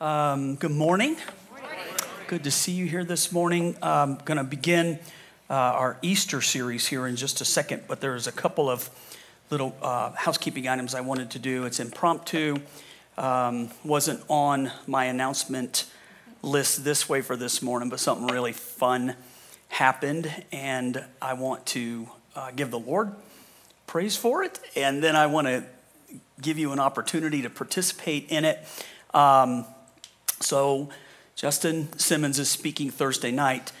Um, good morning. Good to see you here this morning. I'm going to begin uh, our Easter series here in just a second, but there's a couple of little uh, housekeeping items I wanted to do. It's impromptu, um, wasn't on my announcement list this way for this morning, but something really fun happened, and I want to uh, give the Lord praise for it, and then I want to give you an opportunity to participate in it. Um, so, Justin Simmons is speaking Thursday night,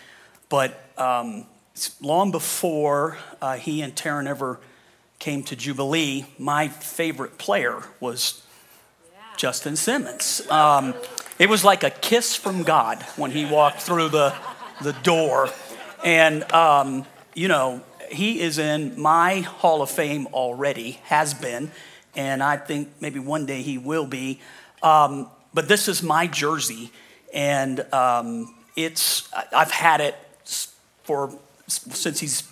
but um, long before uh, he and Taryn ever came to Jubilee, my favorite player was Justin Simmons. Um, it was like a kiss from God when he walked through the, the door. And, um, you know, he is in my Hall of Fame already, has been, and I think maybe one day he will be. Um, but this is my jersey, and um, it's I've had it for since he's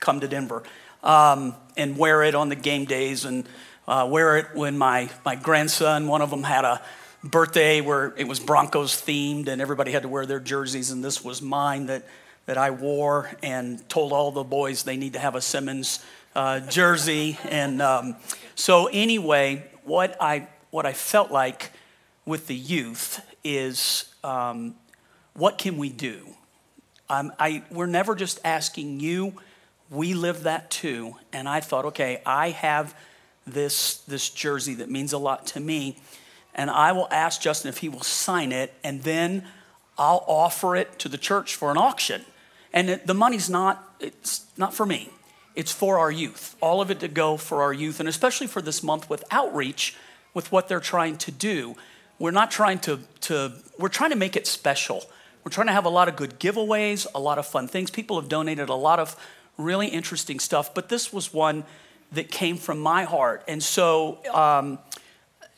come to Denver, um, and wear it on the game days, and uh, wear it when my my grandson, one of them had a birthday where it was Broncos themed, and everybody had to wear their jerseys, and this was mine that that I wore, and told all the boys they need to have a Simmons uh, jersey, and um, so anyway, what I what I felt like with the youth is um, what can we do? Um, I, we're never just asking you, we live that too. And I thought, okay, I have this, this jersey that means a lot to me. And I will ask Justin if he will sign it, and then I'll offer it to the church for an auction. And it, the money's not, it's not for me. It's for our youth. All of it to go for our youth, and especially for this month with outreach, with what they're trying to do we're not trying to, to we're trying to make it special. We're trying to have a lot of good giveaways, a lot of fun things. People have donated a lot of really interesting stuff, but this was one that came from my heart. And so, um,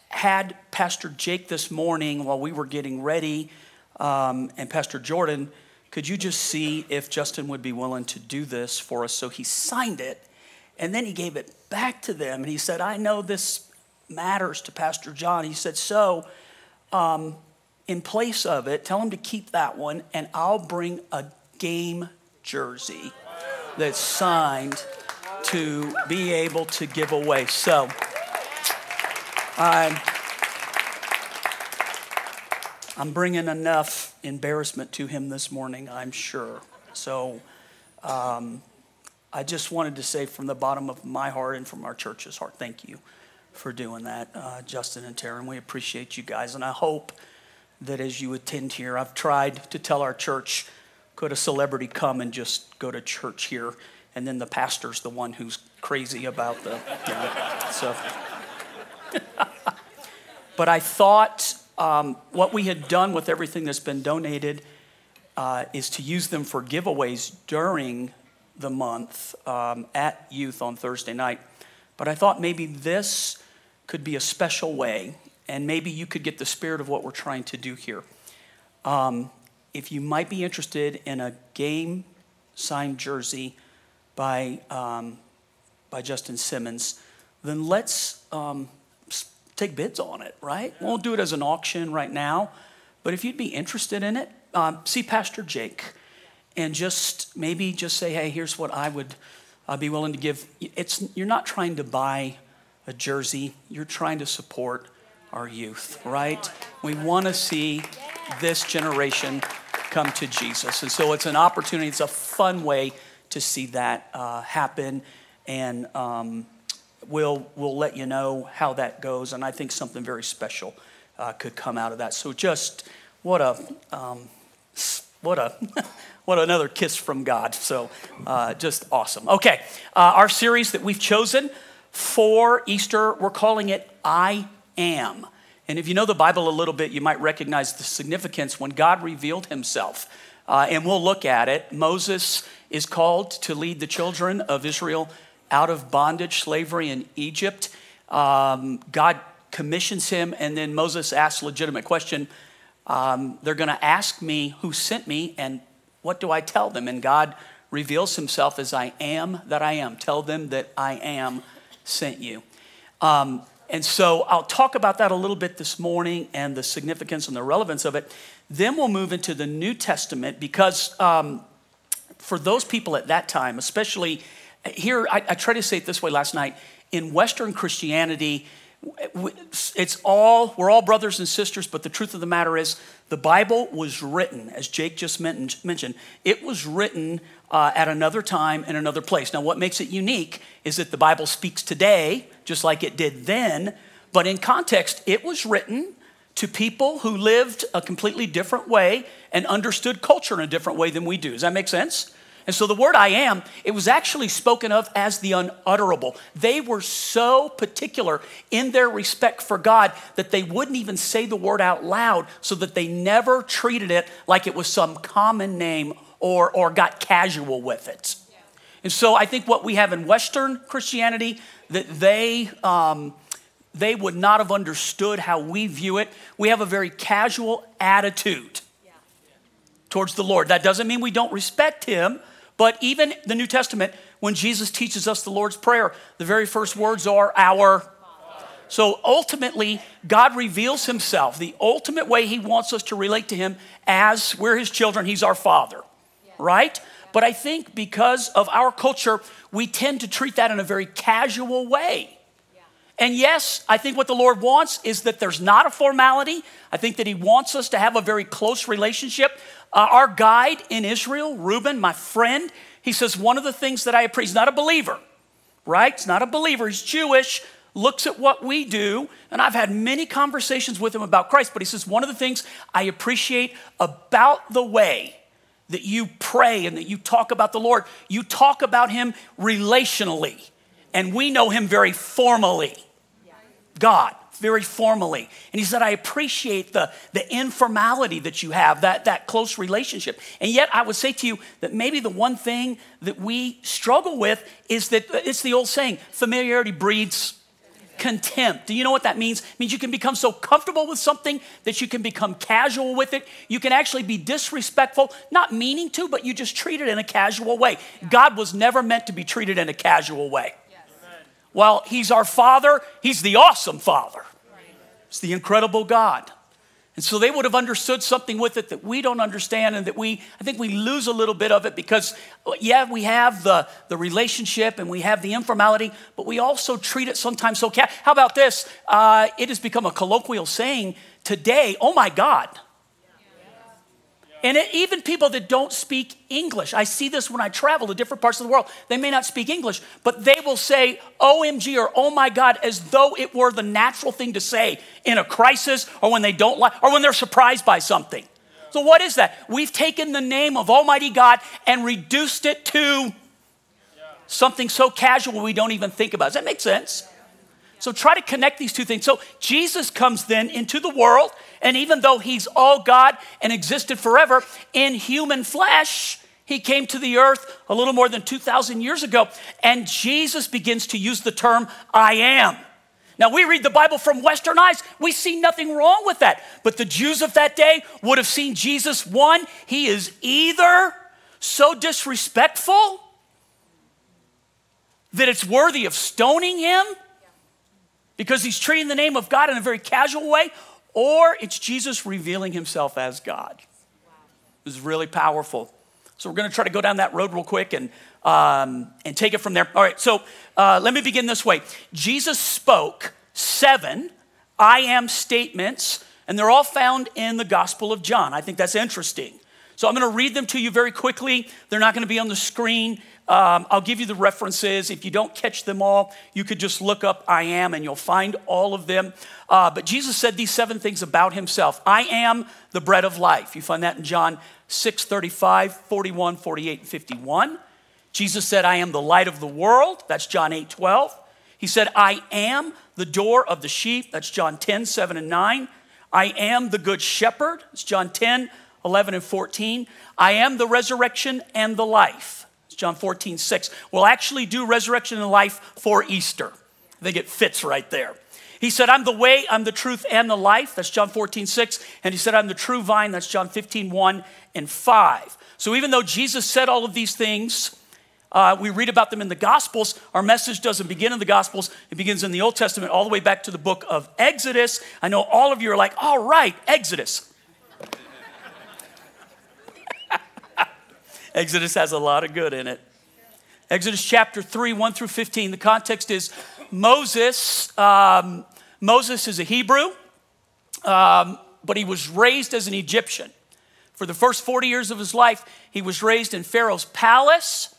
had Pastor Jake this morning while we were getting ready, um, and Pastor Jordan, could you just see if Justin would be willing to do this for us? So he signed it, and then he gave it back to them, and he said, I know this matters to Pastor John. He said, So, um, in place of it, tell him to keep that one, and I'll bring a game jersey that's signed to be able to give away. So, I'm, I'm bringing enough embarrassment to him this morning, I'm sure. So, um, I just wanted to say from the bottom of my heart and from our church's heart, thank you for doing that, uh, Justin and Taryn. We appreciate you guys. And I hope that as you attend here, I've tried to tell our church could a celebrity come and just go to church here? And then the pastor's the one who's crazy about the. You know, so. but I thought um, what we had done with everything that's been donated uh, is to use them for giveaways during the month um, at youth on Thursday night. But I thought maybe this could be a special way, and maybe you could get the spirit of what we're trying to do here. Um, if you might be interested in a game signed jersey by, um, by Justin Simmons, then let's um, take bids on it, right? We won't do it as an auction right now, but if you'd be interested in it, um, see Pastor Jake and just maybe just say, hey, here's what I would uh, be willing to give. It's, you're not trying to buy a jersey. You're trying to support our youth, right? We want to see this generation come to Jesus. And so it's an opportunity, it's a fun way to see that uh, happen. And um, we'll, we'll let you know how that goes. And I think something very special uh, could come out of that. So just what a, um, what a, what another kiss from God. So uh, just awesome. Okay, uh, our series that we've chosen for Easter, we're calling it I Am. And if you know the Bible a little bit, you might recognize the significance when God revealed himself. Uh, and we'll look at it. Moses is called to lead the children of Israel out of bondage, slavery in Egypt. Um, God commissions him, and then Moses asks a legitimate question. Um, they're going to ask me who sent me, and what do I tell them? And God reveals himself as I am that I am. Tell them that I am sent you. Um, And so I'll talk about that a little bit this morning and the significance and the relevance of it. Then we'll move into the New Testament because um, for those people at that time, especially here, I, I tried to say it this way last night in Western Christianity, it's all we're all brothers and sisters but the truth of the matter is the bible was written as jake just mentioned it was written uh, at another time in another place. Now what makes it unique is that the bible speaks today just like it did then but in context it was written to people who lived a completely different way and understood culture in a different way than we do. Does that make sense? And so the word I am, it was actually spoken of as the unutterable. They were so particular in their respect for God that they wouldn't even say the word out loud so that they never treated it like it was some common name or, or got casual with it. And so I think what we have in Western Christianity, that they, um, they would not have understood how we view it. We have a very casual attitude towards the Lord. That doesn't mean we don't respect Him, but even the New Testament, when Jesus teaches us the Lord's Prayer, the very first words are our. So ultimately, God reveals himself, the ultimate way he wants us to relate to him as we're his children, he's our father, right? But I think because of our culture, we tend to treat that in a very casual way. And yes, I think what the Lord wants is that there's not a formality. I think that He wants us to have a very close relationship. Uh, our guide in Israel, Reuben, my friend, he says, One of the things that I appreciate, he's not a believer, right? He's not a believer, he's Jewish, looks at what we do, and I've had many conversations with him about Christ, but he says, One of the things I appreciate about the way that you pray and that you talk about the Lord, you talk about him relationally, and we know him very formally. God very formally. And he said, I appreciate the, the informality that you have, that, that close relationship. And yet, I would say to you that maybe the one thing that we struggle with is that it's the old saying familiarity breeds contempt. Do you know what that means? It means you can become so comfortable with something that you can become casual with it. You can actually be disrespectful, not meaning to, but you just treat it in a casual way. God was never meant to be treated in a casual way. Well, He's our Father, He's the awesome Father. It's the incredible God. And so they would have understood something with it that we don't understand, and that we, I think we lose a little bit of it because, yeah, we have the, the relationship and we have the informality, but we also treat it sometimes so. Ca- How about this? Uh, it has become a colloquial saying today, oh my God. And it, even people that don't speak English, I see this when I travel to different parts of the world. They may not speak English, but they will say OMG or oh my God as though it were the natural thing to say in a crisis or when they don't like or when they're surprised by something. So, what is that? We've taken the name of Almighty God and reduced it to something so casual we don't even think about. Does that make sense? So try to connect these two things. So Jesus comes then into the world, and even though he's all God and existed forever in human flesh, he came to the earth a little more than 2,000 years ago, and Jesus begins to use the term I am. Now, we read the Bible from Western eyes. We see nothing wrong with that. But the Jews of that day would have seen Jesus, one, he is either so disrespectful that it's worthy of stoning him because he's treating the name of God in a very casual way, or it's Jesus revealing himself as God. This is really powerful. So we're going to try to go down that road real quick and, um, and take it from there. All right, so uh, let me begin this way. Jesus spoke seven I am statements, and they're all found in the Gospel of John. I think that's interesting. So I'm going to read them to you very quickly. They're not going to be on the screen. Um, I'll give you the references. If you don't catch them all, you could just look up I am and you'll find all of them. Uh, but Jesus said these seven things about himself I am the bread of life. You find that in John 6 35, 41, 48, and 51. Jesus said, I am the light of the world. That's John 8 12. He said, I am the door of the sheep. That's John 10 7 and 9. I am the good shepherd. It's John 10 11 and 14. I am the resurrection and the life. It's John 14, 6. We'll actually do resurrection and life for Easter. I think it fits right there. He said, I'm the way, I'm the truth, and the life. That's John 14, 6. And he said, I'm the true vine. That's John 15, 1 and 5. So even though Jesus said all of these things, Uh, we read about them in the Gospels. Our message doesn't begin in the Gospels, it begins in the Old Testament, all the way back to the book of Exodus. I know all of you are like, all right, Exodus. Exodus has a lot of good in it. Exodus chapter 3, 1 through 15. The context is Moses. Um, Moses is a Hebrew, um, but he was raised as an Egyptian. For the first 40 years of his life, he was raised in Pharaoh's palace.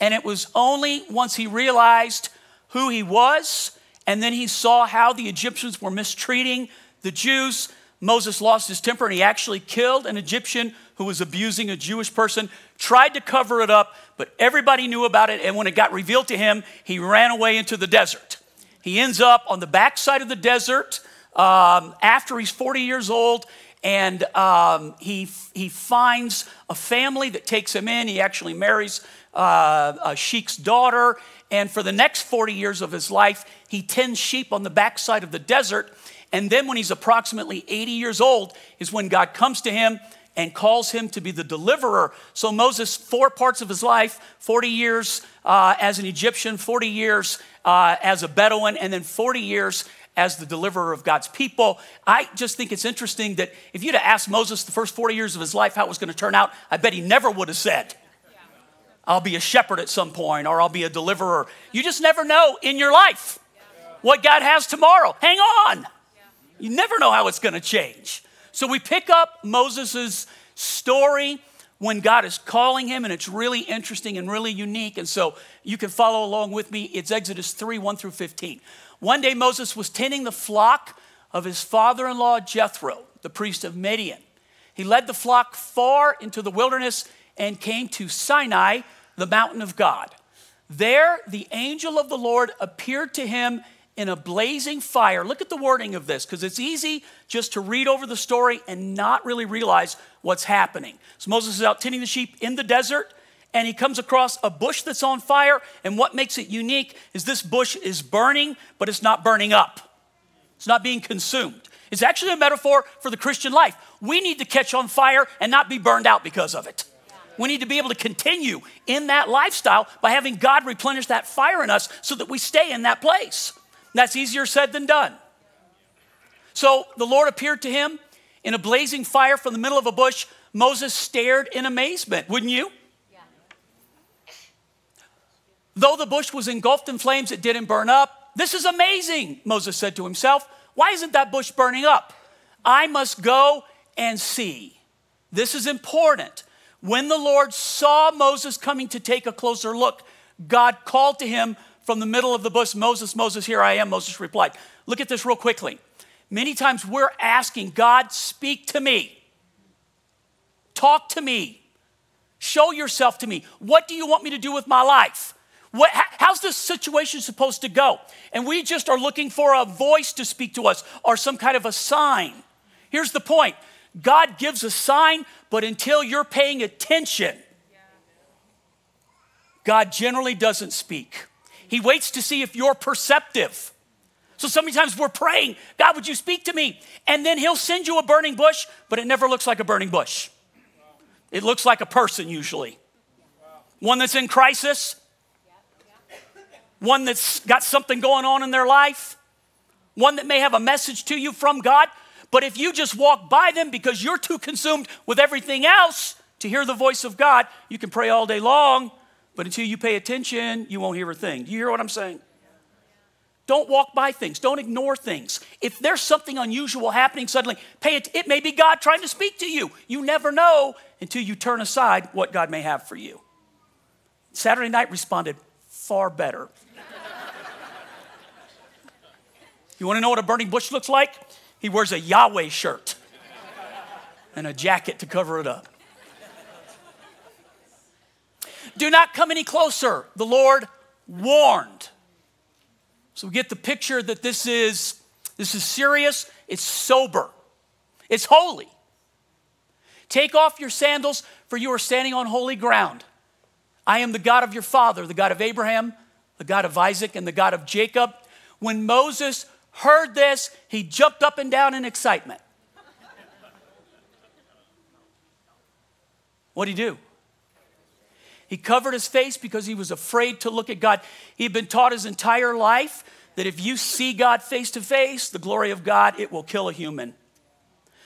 And it was only once he realized who he was, and then he saw how the Egyptians were mistreating the Jews. Moses lost his temper and he actually killed an Egyptian who was abusing a Jewish person, tried to cover it up, but everybody knew about it. And when it got revealed to him, he ran away into the desert. He ends up on the backside of the desert um, after he's 40 years old. And um, he, he finds a family that takes him in. He actually marries uh, a sheik's daughter. And for the next 40 years of his life, he tends sheep on the backside of the desert. And then, when he's approximately 80 years old, is when God comes to him and calls him to be the deliverer. So, Moses, four parts of his life 40 years uh, as an Egyptian, 40 years uh, as a Bedouin, and then 40 years as the deliverer of God's people. I just think it's interesting that if you'd have asked Moses the first 40 years of his life how it was going to turn out, I bet he never would have said, I'll be a shepherd at some point or I'll be a deliverer. You just never know in your life what God has tomorrow. Hang on. You never know how it's going to change. So we pick up Moses' story when God is calling him, and it's really interesting and really unique. And so you can follow along with me. It's Exodus 3 1 through 15. One day Moses was tending the flock of his father in law Jethro, the priest of Midian. He led the flock far into the wilderness and came to Sinai, the mountain of God. There, the angel of the Lord appeared to him in a blazing fire. Look at the wording of this because it's easy just to read over the story and not really realize what's happening. So Moses is out tending the sheep in the desert and he comes across a bush that's on fire. And what makes it unique is this bush is burning, but it's not burning up, it's not being consumed. It's actually a metaphor for the Christian life. We need to catch on fire and not be burned out because of it. We need to be able to continue in that lifestyle by having God replenish that fire in us so that we stay in that place. That's easier said than done. So the Lord appeared to him in a blazing fire from the middle of a bush. Moses stared in amazement, wouldn't you? Though the bush was engulfed in flames, it didn't burn up. This is amazing, Moses said to himself. Why isn't that bush burning up? I must go and see. This is important. When the Lord saw Moses coming to take a closer look, God called to him from the middle of the bush, Moses, Moses, here I am. Moses replied. Look at this real quickly. Many times we're asking God, speak to me, talk to me, show yourself to me. What do you want me to do with my life? What, how's this situation supposed to go? And we just are looking for a voice to speak to us or some kind of a sign. Here's the point God gives a sign, but until you're paying attention, God generally doesn't speak. He waits to see if you're perceptive. So, sometimes we're praying, God, would you speak to me? And then He'll send you a burning bush, but it never looks like a burning bush. It looks like a person usually. One that's in crisis, one that's got something going on in their life, one that may have a message to you from God. But if you just walk by them because you're too consumed with everything else to hear the voice of God, you can pray all day long, but until you pay attention, you won't hear a thing. Do you hear what I'm saying? Don't walk by things. Don't ignore things. If there's something unusual happening suddenly, pay it. It may be God trying to speak to you. You never know until you turn aside what God may have for you. Saturday night responded far better. you want to know what a burning bush looks like? He wears a Yahweh shirt and a jacket to cover it up. Do not come any closer, the Lord warned. So we get the picture that this is this is serious, it's sober. It's holy. Take off your sandals for you are standing on holy ground. I am the God of your father, the God of Abraham, the God of Isaac and the God of Jacob. When Moses heard this, he jumped up and down in excitement. What did he do? He covered his face because he was afraid to look at God. He had been taught his entire life that if you see God face to face, the glory of God, it will kill a human.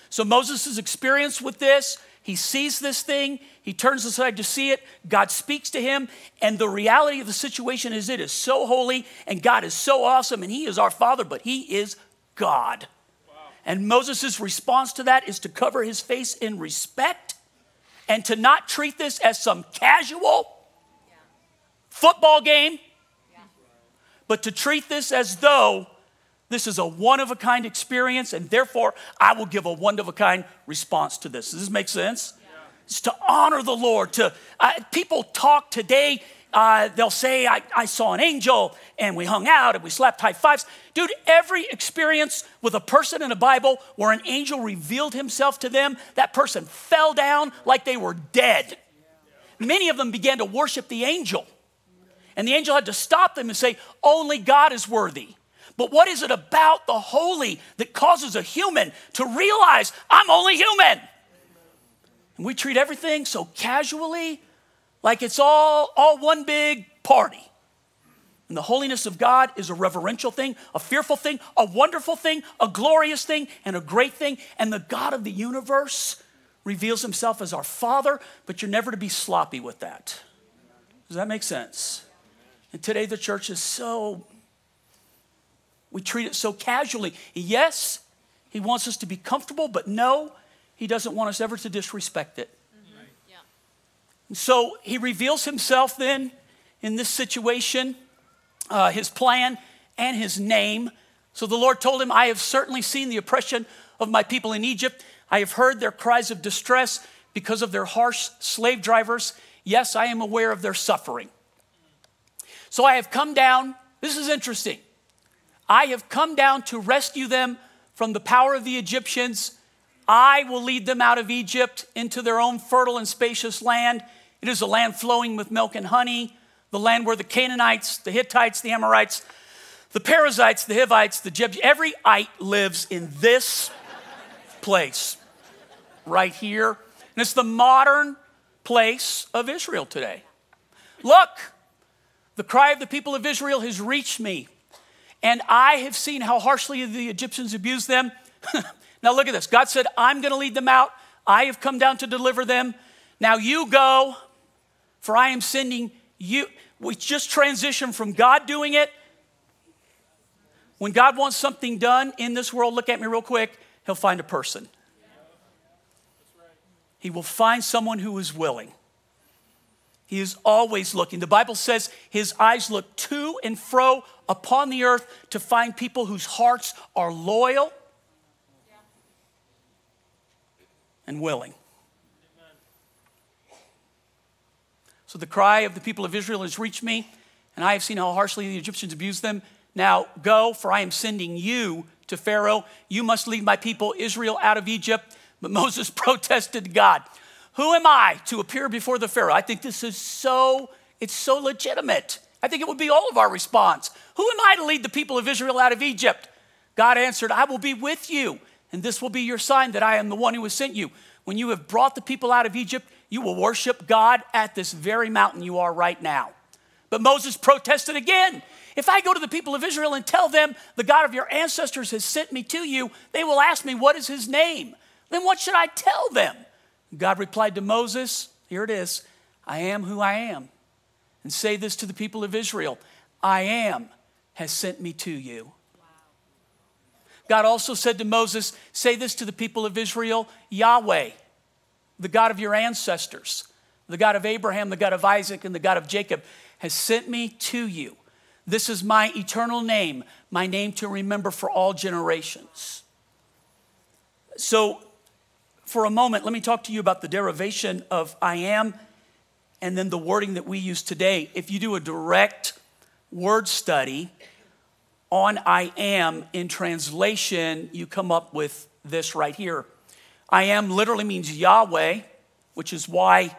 So Moses' experience with this, he sees this thing, he turns aside to see it, God speaks to him, and the reality of the situation is it is so holy, and God is so awesome, and he is our Father, but he is God. Wow. And Moses' response to that is to cover his face in respect and to not treat this as some casual yeah. football game, yeah. but to treat this as though this is a one of a kind experience, and therefore I will give a one of a kind response to this. Does this make sense? Yeah. It's to honor the Lord. To uh, people talk today. Uh, they'll say, I, I saw an angel and we hung out and we slapped high fives. Dude, every experience with a person in the Bible where an angel revealed himself to them, that person fell down like they were dead. Many of them began to worship the angel. And the angel had to stop them and say, Only God is worthy. But what is it about the holy that causes a human to realize I'm only human? And we treat everything so casually, like it's all, all one big party. And the holiness of God is a reverential thing, a fearful thing, a wonderful thing, a glorious thing, and a great thing. And the God of the universe reveals himself as our Father, but you're never to be sloppy with that. Does that make sense? And today the church is so we treat it so casually. Yes, he wants us to be comfortable, but no, he doesn't want us ever to disrespect it. So he reveals himself then in this situation, uh, his plan and his name. So the Lord told him, I have certainly seen the oppression of my people in Egypt. I have heard their cries of distress because of their harsh slave drivers. Yes, I am aware of their suffering. So I have come down. This is interesting. I have come down to rescue them from the power of the Egyptians. I will lead them out of Egypt into their own fertile and spacious land. It is a land flowing with milk and honey, the land where the Canaanites, the Hittites, the Amorites, the Perizzites, the Hivites, the Jebusites, every ite lives in this place right here. And it's the modern place of Israel today. Look, the cry of the people of Israel has reached me. And I have seen how harshly the Egyptians abused them. now look at this. God said, I'm going to lead them out. I have come down to deliver them. Now you go, for I am sending you. We just transitioned from God doing it. When God wants something done in this world, look at me real quick, He'll find a person. He will find someone who is willing. He is always looking. The Bible says his eyes look to and fro upon the earth to find people whose hearts are loyal and willing. So the cry of the people of Israel has reached me, and I have seen how harshly the Egyptians abused them. Now go, for I am sending you to Pharaoh. You must lead my people Israel out of Egypt. But Moses protested God. Who am I to appear before the Pharaoh? I think this is so, it's so legitimate. I think it would be all of our response. Who am I to lead the people of Israel out of Egypt? God answered, I will be with you, and this will be your sign that I am the one who has sent you. When you have brought the people out of Egypt, you will worship God at this very mountain you are right now. But Moses protested again. If I go to the people of Israel and tell them the God of your ancestors has sent me to you, they will ask me, What is his name? Then what should I tell them? God replied to Moses, Here it is I am who I am. And say this to the people of Israel I am has sent me to you. God also said to Moses, Say this to the people of Israel Yahweh, the God of your ancestors, the God of Abraham, the God of Isaac, and the God of Jacob, has sent me to you. This is my eternal name, my name to remember for all generations. So for a moment, let me talk to you about the derivation of I am and then the wording that we use today. If you do a direct word study on I am in translation, you come up with this right here. I am literally means Yahweh, which is why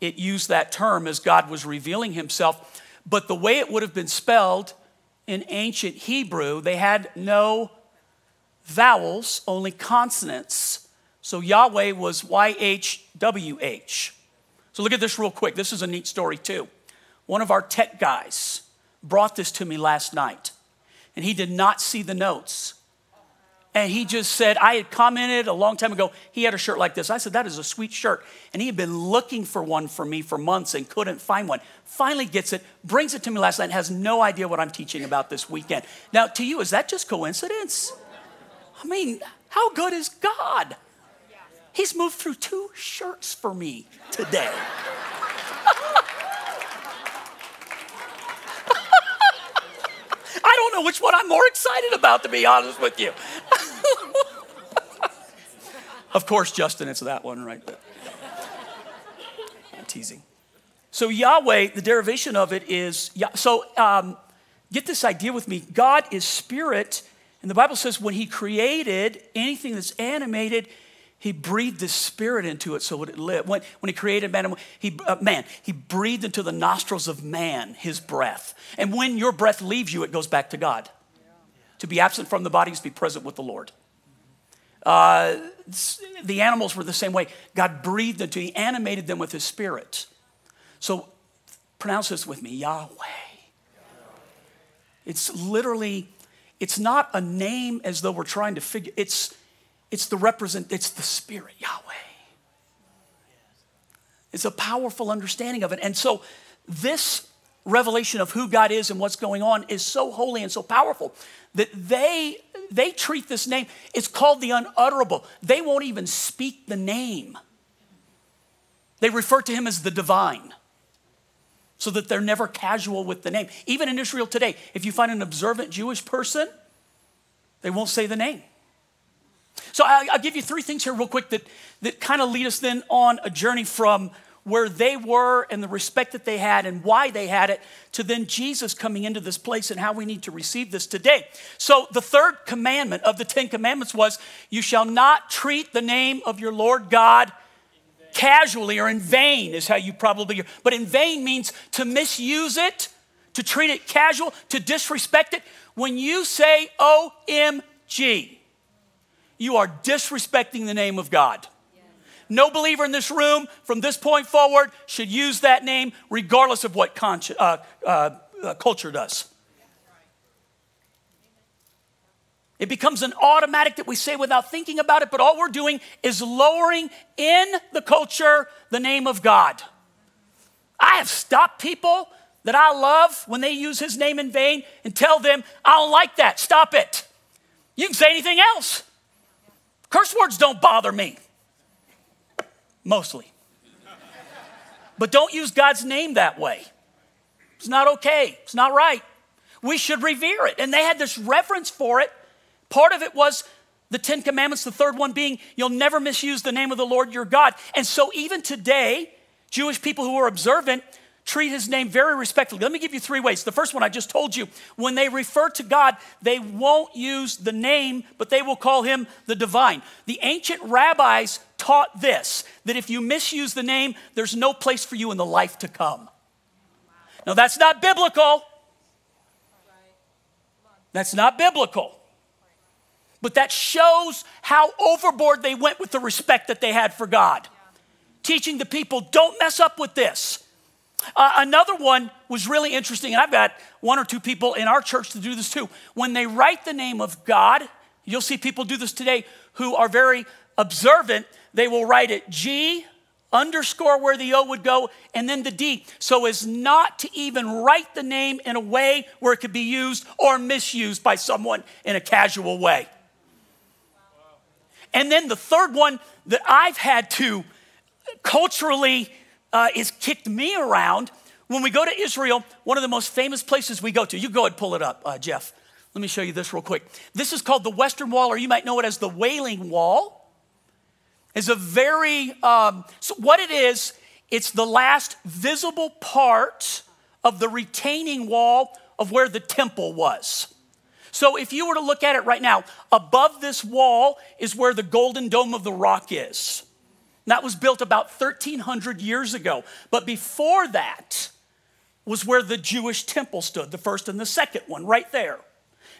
it used that term as God was revealing himself. But the way it would have been spelled in ancient Hebrew, they had no vowels, only consonants. So Yahweh was YHWH. So look at this real quick. This is a neat story, too. One of our tech guys brought this to me last night, and he did not see the notes. And he just said, I had commented a long time ago, he had a shirt like this. I said, That is a sweet shirt. And he had been looking for one for me for months and couldn't find one. Finally gets it, brings it to me last night, and has no idea what I'm teaching about this weekend. Now, to you, is that just coincidence? I mean, how good is God? He's moved through two shirts for me today. I don't know which one I'm more excited about, to be honest with you. of course, Justin, it's that one right there. I'm teasing. So, Yahweh, the derivation of it is, so um, get this idea with me God is spirit, and the Bible says when He created anything that's animated, he breathed his spirit into it so it would live. When, when he created man, he, uh, man, he breathed into the nostrils of man his breath. And when your breath leaves you, it goes back to God. Yeah. To be absent from the body is to be present with the Lord. Uh, the animals were the same way. God breathed into, he animated them with his spirit. So pronounce this with me Yahweh. It's literally, it's not a name as though we're trying to figure, it's it's the represent, it's the Spirit, Yahweh. It's a powerful understanding of it. And so this revelation of who God is and what's going on is so holy and so powerful that they they treat this name it's called the unutterable. They won't even speak the name. They refer to him as the divine so that they're never casual with the name. Even in israel today if you find an observant jewish person they won't say the name. So I'll give you three things here, real quick, that, that kind of lead us then on a journey from where they were and the respect that they had and why they had it to then Jesus coming into this place and how we need to receive this today. So, the third commandment of the Ten Commandments was, You shall not treat the name of your Lord God casually or in vain, is how you probably hear. But in vain means to misuse it, to treat it casual, to disrespect it. When you say OMG, you are disrespecting the name of God. No believer in this room from this point forward should use that name regardless of what uh, uh, uh, culture does. It becomes an automatic that we say without thinking about it, but all we're doing is lowering in the culture the name of God. I have stopped people that I love when they use his name in vain and tell them, I don't like that, stop it. You can say anything else. Curse words don't bother me, mostly. But don't use God's name that way. It's not okay, it's not right. We should revere it. And they had this reverence for it. Part of it was the Ten Commandments, the third one being, you'll never misuse the name of the Lord your God. And so even today, Jewish people who are observant treat his name very respectfully. Let me give you three ways. The first one I just told you when they refer to God, they won't use the name, but they will call him the divine. The ancient rabbis taught this that if you misuse the name, there's no place for you in the life to come. Now, that's not biblical. That's not biblical. But that shows how overboard they went with the respect that they had for God. Teaching the people, don't mess up with this. Uh, another one was really interesting, and I've got one or two people in our church to do this too. When they write the name of God, you'll see people do this today who are very observant. They will write it G underscore where the O would go, and then the D, so as not to even write the name in a way where it could be used or misused by someone in a casual way. And then the third one that I've had to culturally uh, kicked me around. When we go to Israel, one of the most famous places we go to, you go and pull it up, uh, Jeff. Let me show you this real quick. This is called the Western Wall, or you might know it as the Wailing Wall. It's a very, um, so what it is, it's the last visible part of the retaining wall of where the temple was. So if you were to look at it right now, above this wall is where the golden dome of the rock is. That was built about 1,300 years ago. But before that was where the Jewish temple stood, the first and the second one, right there.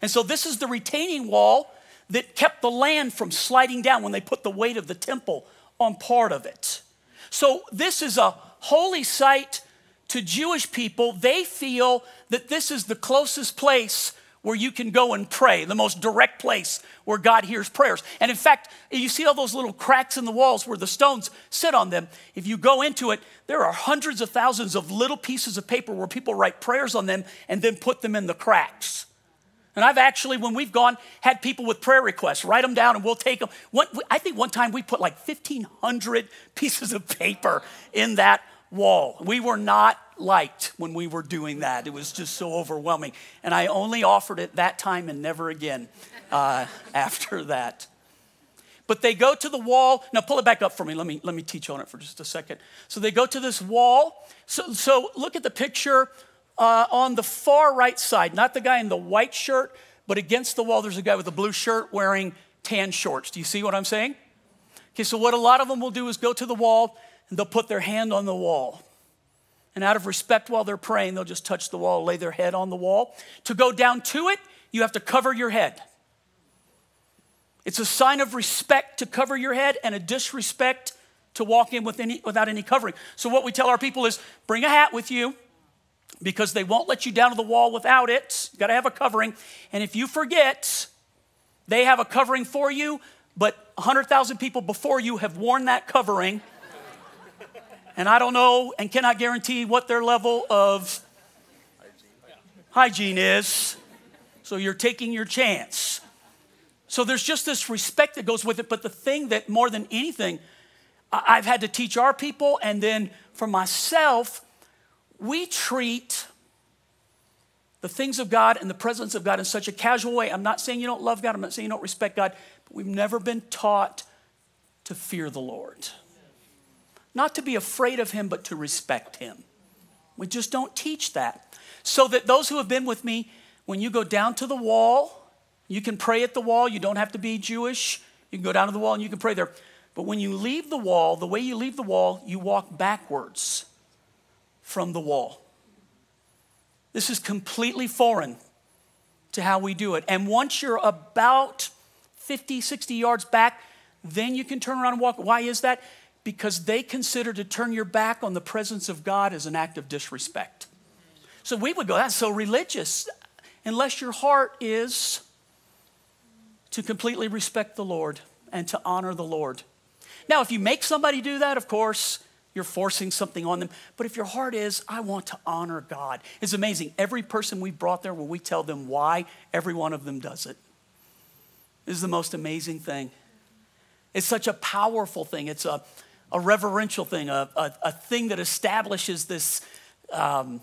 And so this is the retaining wall that kept the land from sliding down when they put the weight of the temple on part of it. So this is a holy site to Jewish people. They feel that this is the closest place where you can go and pray, the most direct place where God hears prayers. And in fact, you see all those little cracks in the walls where the stones sit on them. If you go into it, there are hundreds of thousands of little pieces of paper where people write prayers on them and then put them in the cracks. And I've actually, when we've gone, had people with prayer requests write them down and we'll take them. One, I think one time we put like 1,500 pieces of paper in that wall. We were not liked when we were doing that. It was just so overwhelming. And I only offered it that time and never again uh, after that. But they go to the wall. Now pull it back up for me. Let me let me teach on it for just a second. So they go to this wall. So so look at the picture uh, on the far right side, not the guy in the white shirt, but against the wall, there's a guy with a blue shirt wearing tan shorts. Do you see what I'm saying? Okay, so what a lot of them will do is go to the wall and they'll put their hand on the wall. And out of respect while they're praying, they'll just touch the wall, lay their head on the wall. To go down to it, you have to cover your head. It's a sign of respect to cover your head and a disrespect to walk in with any, without any covering. So, what we tell our people is bring a hat with you because they won't let you down to the wall without it. You got to have a covering. And if you forget, they have a covering for you, but 100,000 people before you have worn that covering. And I don't know and cannot guarantee what their level of hygiene is. So you're taking your chance. So there's just this respect that goes with it. But the thing that more than anything, I've had to teach our people and then for myself we treat the things of God and the presence of God in such a casual way. I'm not saying you don't love God, I'm not saying you don't respect God, but we've never been taught to fear the Lord. Not to be afraid of Him, but to respect Him. We just don't teach that. So that those who have been with me, when you go down to the wall, you can pray at the wall. You don't have to be Jewish. You can go down to the wall and you can pray there. But when you leave the wall, the way you leave the wall, you walk backwards from the wall. This is completely foreign to how we do it. And once you're about 50, 60 yards back, then you can turn around and walk. Why is that? Because they consider to turn your back on the presence of God as an act of disrespect. So we would go, that's so religious, unless your heart is to completely respect the Lord and to honor the Lord. Now, if you make somebody do that, of course, you're forcing something on them. But if your heart is, I want to honor God, it's amazing. Every person we brought there, when we tell them why, every one of them does it. This is the most amazing thing. It's such a powerful thing. It's a, a reverential thing, a, a, a thing that establishes this, um,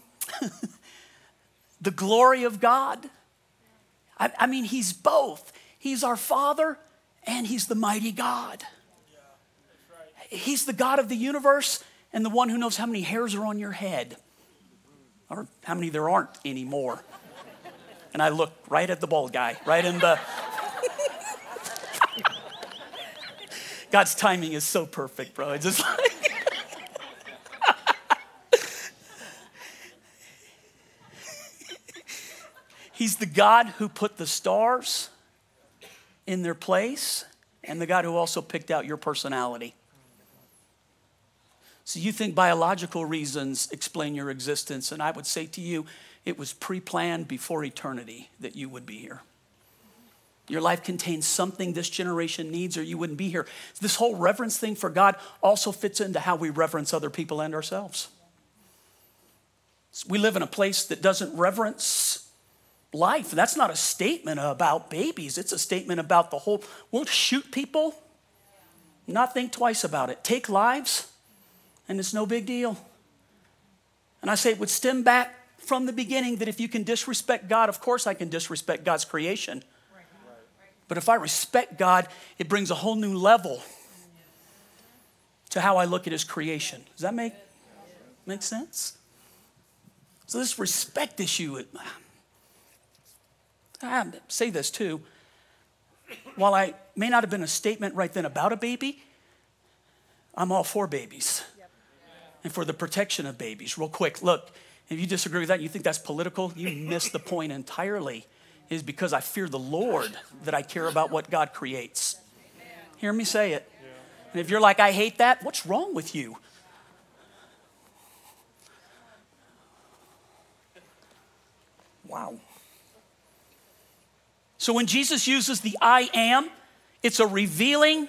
the glory of God. I, I mean, He's both. He's our Father and He's the mighty God. He's the God of the universe and the one who knows how many hairs are on your head or how many there aren't anymore. And I look right at the bald guy, right in the. God's timing is so perfect, bro. It's just like. He's the God who put the stars in their place and the God who also picked out your personality. So you think biological reasons explain your existence, and I would say to you, it was pre planned before eternity that you would be here. Your life contains something this generation needs, or you wouldn't be here. This whole reverence thing for God also fits into how we reverence other people and ourselves. We live in a place that doesn't reverence life. That's not a statement about babies, it's a statement about the whole. We'll shoot people, not think twice about it. Take lives, and it's no big deal. And I say it would stem back from the beginning that if you can disrespect God, of course I can disrespect God's creation. But if I respect God, it brings a whole new level to how I look at His creation. Does that make, make sense? So, this respect issue, I say this too. While I may not have been a statement right then about a baby, I'm all for babies and for the protection of babies. Real quick, look, if you disagree with that, you think that's political, you miss the point entirely is because I fear the Lord that I care about what God creates. Hear me say it. And if you're like, I hate that, what's wrong with you? Wow. So when Jesus uses the I am, it's a revealing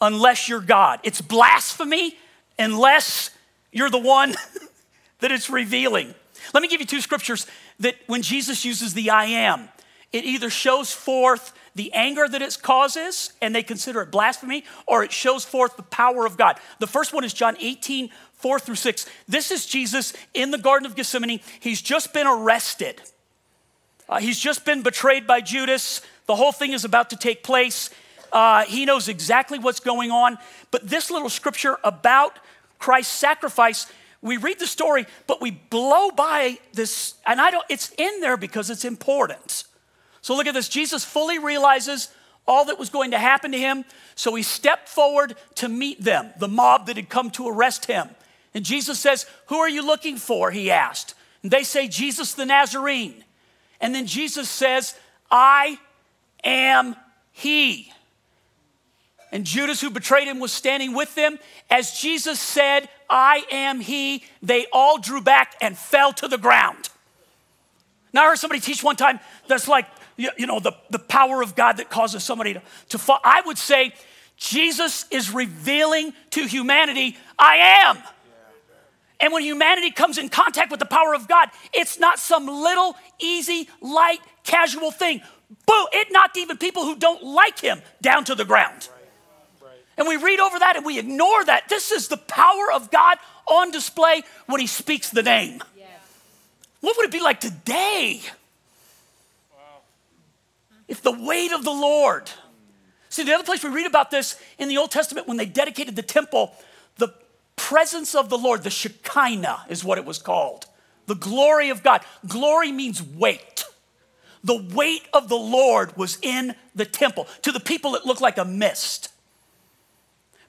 unless you're God. It's blasphemy unless you're the one that it's revealing. Let me give you two scriptures that when Jesus uses the I am, it either shows forth the anger that it causes and they consider it blasphemy, or it shows forth the power of God. The first one is John 18, 4 through 6. This is Jesus in the Garden of Gethsemane. He's just been arrested, uh, he's just been betrayed by Judas. The whole thing is about to take place. Uh, he knows exactly what's going on. But this little scripture about Christ's sacrifice, we read the story, but we blow by this, and I don't, it's in there because it's important. So look at this. Jesus fully realizes all that was going to happen to him. So he stepped forward to meet them, the mob that had come to arrest him. And Jesus says, Who are you looking for? He asked. And they say, Jesus the Nazarene. And then Jesus says, I am he. And Judas, who betrayed him, was standing with them. As Jesus said, I am he, they all drew back and fell to the ground. Now, I heard somebody teach one time that's like, you know, the, the power of God that causes somebody to, to fall. I would say Jesus is revealing to humanity, I am. And when humanity comes in contact with the power of God, it's not some little, easy, light, casual thing. Boo, it knocked even people who don't like him down to the ground. And we read over that and we ignore that. This is the power of God on display when he speaks the name. Yes. What would it be like today if the weight of the Lord? See, the other place we read about this in the Old Testament when they dedicated the temple, the presence of the Lord, the Shekinah is what it was called. The glory of God. Glory means weight. The weight of the Lord was in the temple. To the people, it looked like a mist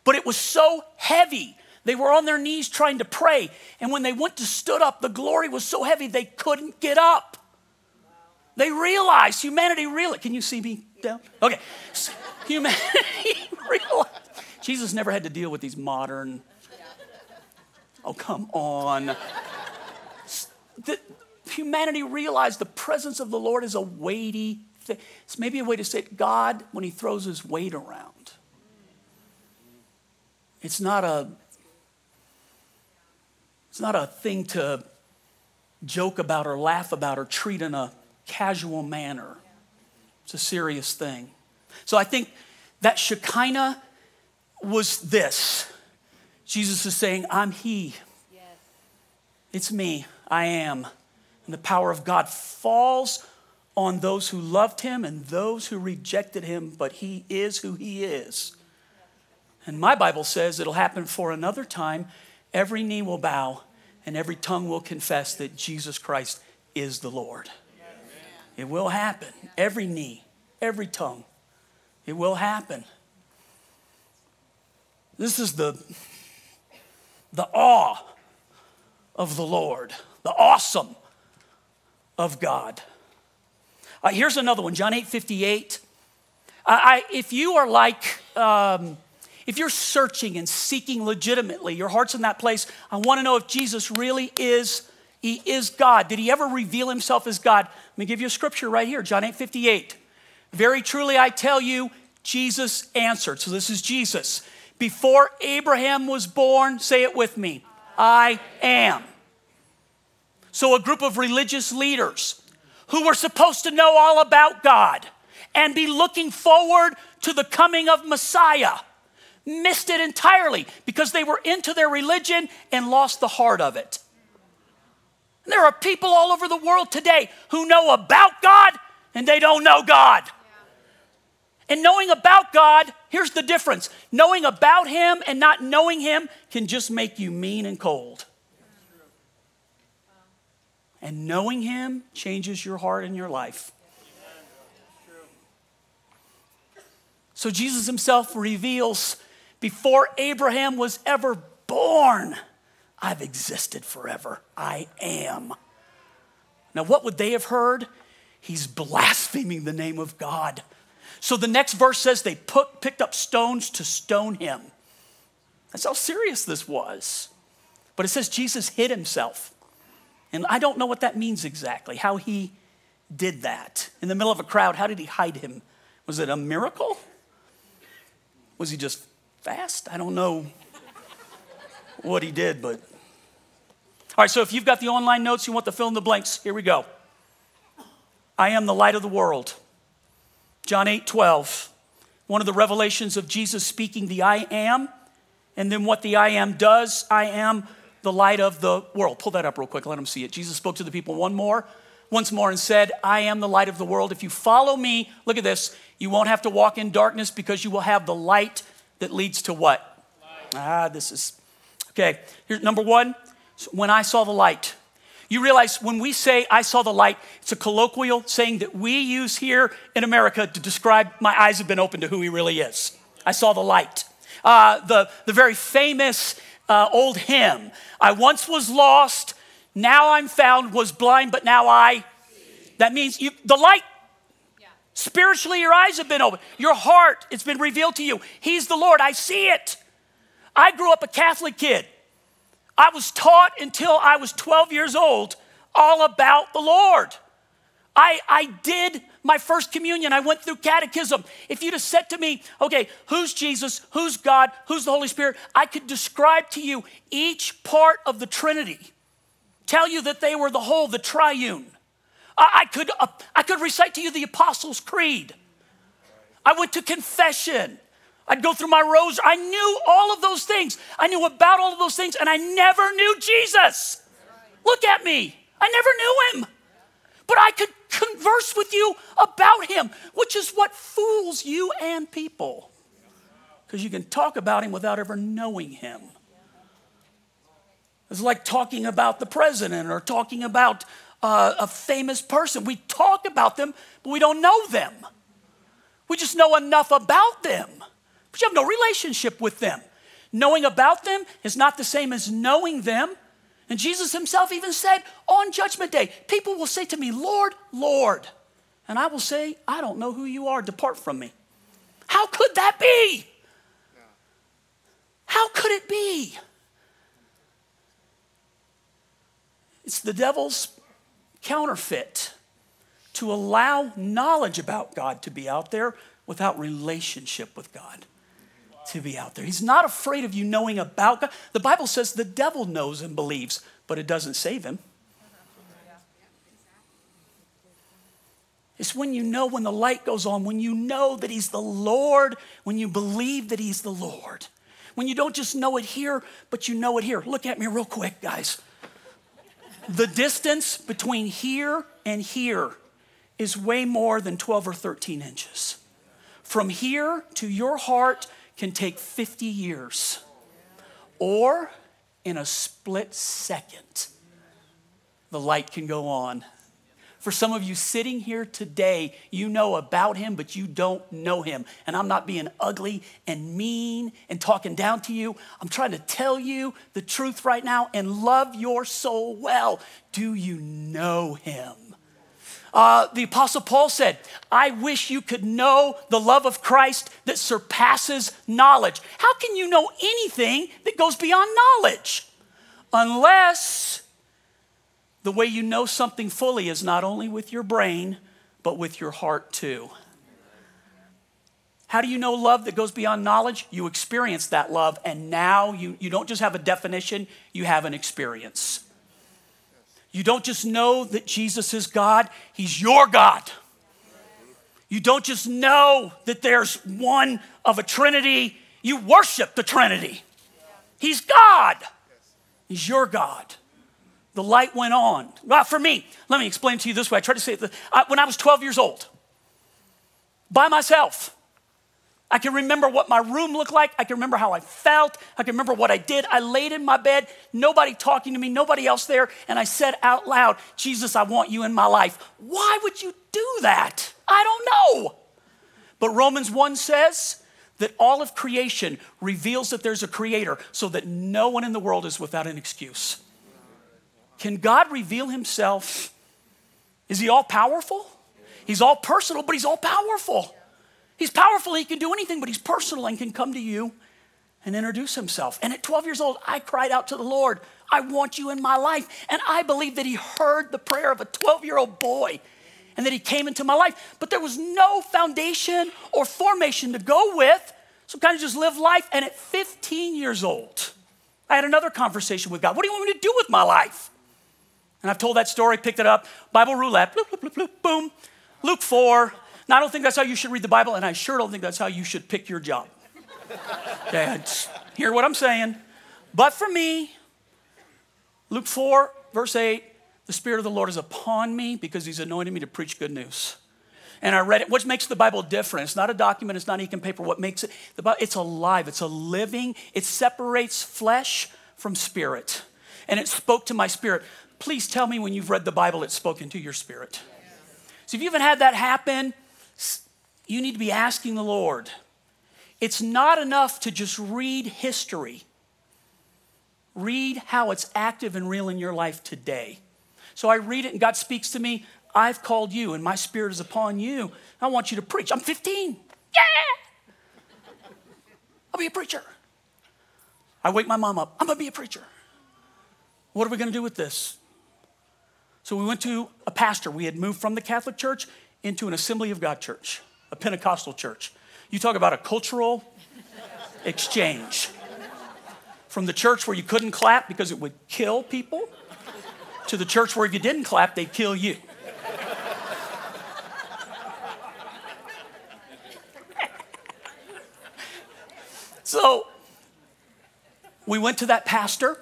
but it was so heavy. They were on their knees trying to pray. And when they went to stood up, the glory was so heavy they couldn't get up. They realized, humanity realized. Can you see me down? Okay. humanity realized. Jesus never had to deal with these modern. Oh, come on. The, humanity realized the presence of the Lord is a weighty thing. It's maybe a way to say it God, when he throws his weight around, it's not a it's not a thing to joke about or laugh about or treat in a casual manner. It's a serious thing. So I think that Shekinah was this. Jesus is saying, I'm He. Yes. It's me. I am. And the power of God falls on those who loved Him and those who rejected Him, but He is who He is. And my Bible says it'll happen for another time. Every knee will bow and every tongue will confess that Jesus Christ is the Lord. It will happen. Every knee, every tongue. It will happen. This is the, the awe of the Lord, the awesome of God. Uh, here's another one, John 8 58. I, if you are like, um, if you're searching and seeking legitimately, your heart's in that place, I want to know if Jesus really is, he is God. Did he ever reveal himself as God? Let me give you a scripture right here, John 8 58. Very truly I tell you, Jesus answered. So this is Jesus. Before Abraham was born, say it with me, I am. So a group of religious leaders who were supposed to know all about God and be looking forward to the coming of Messiah missed it entirely because they were into their religion and lost the heart of it. And there are people all over the world today who know about God and they don't know God. And knowing about God, here's the difference knowing about Him and not knowing Him can just make you mean and cold. And knowing Him changes your heart and your life. So Jesus Himself reveals before Abraham was ever born, I've existed forever. I am. Now, what would they have heard? He's blaspheming the name of God. So the next verse says they put, picked up stones to stone him. That's how serious this was. But it says Jesus hid himself. And I don't know what that means exactly, how he did that. In the middle of a crowd, how did he hide him? Was it a miracle? Was he just fast? I don't know what he did, but. All right, so if you've got the online notes, you want to fill in the blanks, here we go. I am the light of the world. John 8 12. One of the revelations of Jesus speaking the I am, and then what the I am does. I am the light of the world. Pull that up real quick, let them see it. Jesus spoke to the people one more, once more, and said, I am the light of the world. If you follow me, look at this, you won't have to walk in darkness because you will have the light that leads to what? Light. Ah, this is okay. Here's number one. When I saw the light, you realize when we say I saw the light, it's a colloquial saying that we use here in America to describe my eyes have been opened to who he really is. I saw the light. Uh, the, the very famous uh, old hymn I once was lost, now I'm found, was blind, but now I. That means you, the light Spiritually, your eyes have been opened. Your heart, it's been revealed to you. He's the Lord. I see it. I grew up a Catholic kid. I was taught until I was 12 years old all about the Lord. I, I did my first communion. I went through catechism. If you'd have said to me, okay, who's Jesus? Who's God? Who's the Holy Spirit? I could describe to you each part of the Trinity, tell you that they were the whole, the triune. I, could, uh, I could recite to you the Apostles' Creed. I went to confession. I'd go through my rosary. I knew all of those things. I knew about all of those things, and I never knew Jesus. Look at me. I never knew him. But I could converse with you about him, which is what fools you and people. Because you can talk about him without ever knowing him. It's like talking about the president or talking about uh, a famous person. We talk about them, but we don't know them. We just know enough about them, but you have no relationship with them. Knowing about them is not the same as knowing them. And Jesus himself even said on Judgment Day, people will say to me, Lord, Lord. And I will say, I don't know who you are. Depart from me. How could that be? How could it be? It's the devil's counterfeit to allow knowledge about God to be out there without relationship with God to be out there. He's not afraid of you knowing about God. The Bible says the devil knows and believes, but it doesn't save him. It's when you know when the light goes on, when you know that He's the Lord, when you believe that He's the Lord. When you don't just know it here, but you know it here. Look at me real quick, guys. The distance between here and here is way more than 12 or 13 inches. From here to your heart can take 50 years, or in a split second, the light can go on for some of you sitting here today, you know about him, but you don't know him. And I'm not being ugly and mean and talking down to you. I'm trying to tell you the truth right now and love your soul well. Do you know him? Uh, the Apostle Paul said, I wish you could know the love of Christ that surpasses knowledge. How can you know anything that goes beyond knowledge? Unless the way you know something fully is not only with your brain, but with your heart too. How do you know love that goes beyond knowledge? You experience that love, and now you, you don't just have a definition, you have an experience. You don't just know that Jesus is God, He's your God. You don't just know that there's one of a Trinity, you worship the Trinity. He's God, He's your God the light went on. Well, for me, let me explain to you this way. I tried to say it. When I was 12 years old, by myself, I can remember what my room looked like. I can remember how I felt. I can remember what I did. I laid in my bed, nobody talking to me, nobody else there, and I said out loud, Jesus, I want you in my life. Why would you do that? I don't know. But Romans 1 says that all of creation reveals that there's a creator so that no one in the world is without an excuse. Can God reveal himself? Is he all powerful? He's all personal, but he's all powerful. He's powerful, he can do anything, but he's personal and can come to you and introduce himself. And at 12 years old, I cried out to the Lord, I want you in my life. And I believe that he heard the prayer of a 12 year old boy and that he came into my life. But there was no foundation or formation to go with. So kind of just live life. And at 15 years old, I had another conversation with God. What do you want me to do with my life? And I've told that story, picked it up, Bible roulette, bloop, bloop, bloop, boom. Luke 4. Now, I don't think that's how you should read the Bible, and I sure don't think that's how you should pick your job. Okay, hear what I'm saying. But for me, Luke 4, verse 8, the Spirit of the Lord is upon me because He's anointed me to preach good news. And I read it. What makes the Bible different? It's not a document, it's not ink and paper. What makes it, the Bible, it's alive, it's a living, it separates flesh from spirit. And it spoke to my spirit. Please tell me when you've read the Bible, it's spoken to your spirit. So if you haven't had that happen, you need to be asking the Lord. It's not enough to just read history. Read how it's active and real in your life today. So I read it and God speaks to me. I've called you and my spirit is upon you. I want you to preach. I'm 15. Yeah! I'll be a preacher. I wake my mom up. I'm going to be a preacher. What are we going to do with this? So we went to a pastor. We had moved from the Catholic Church into an Assembly of God church, a Pentecostal church. You talk about a cultural exchange from the church where you couldn't clap because it would kill people to the church where if you didn't clap, they'd kill you. so we went to that pastor.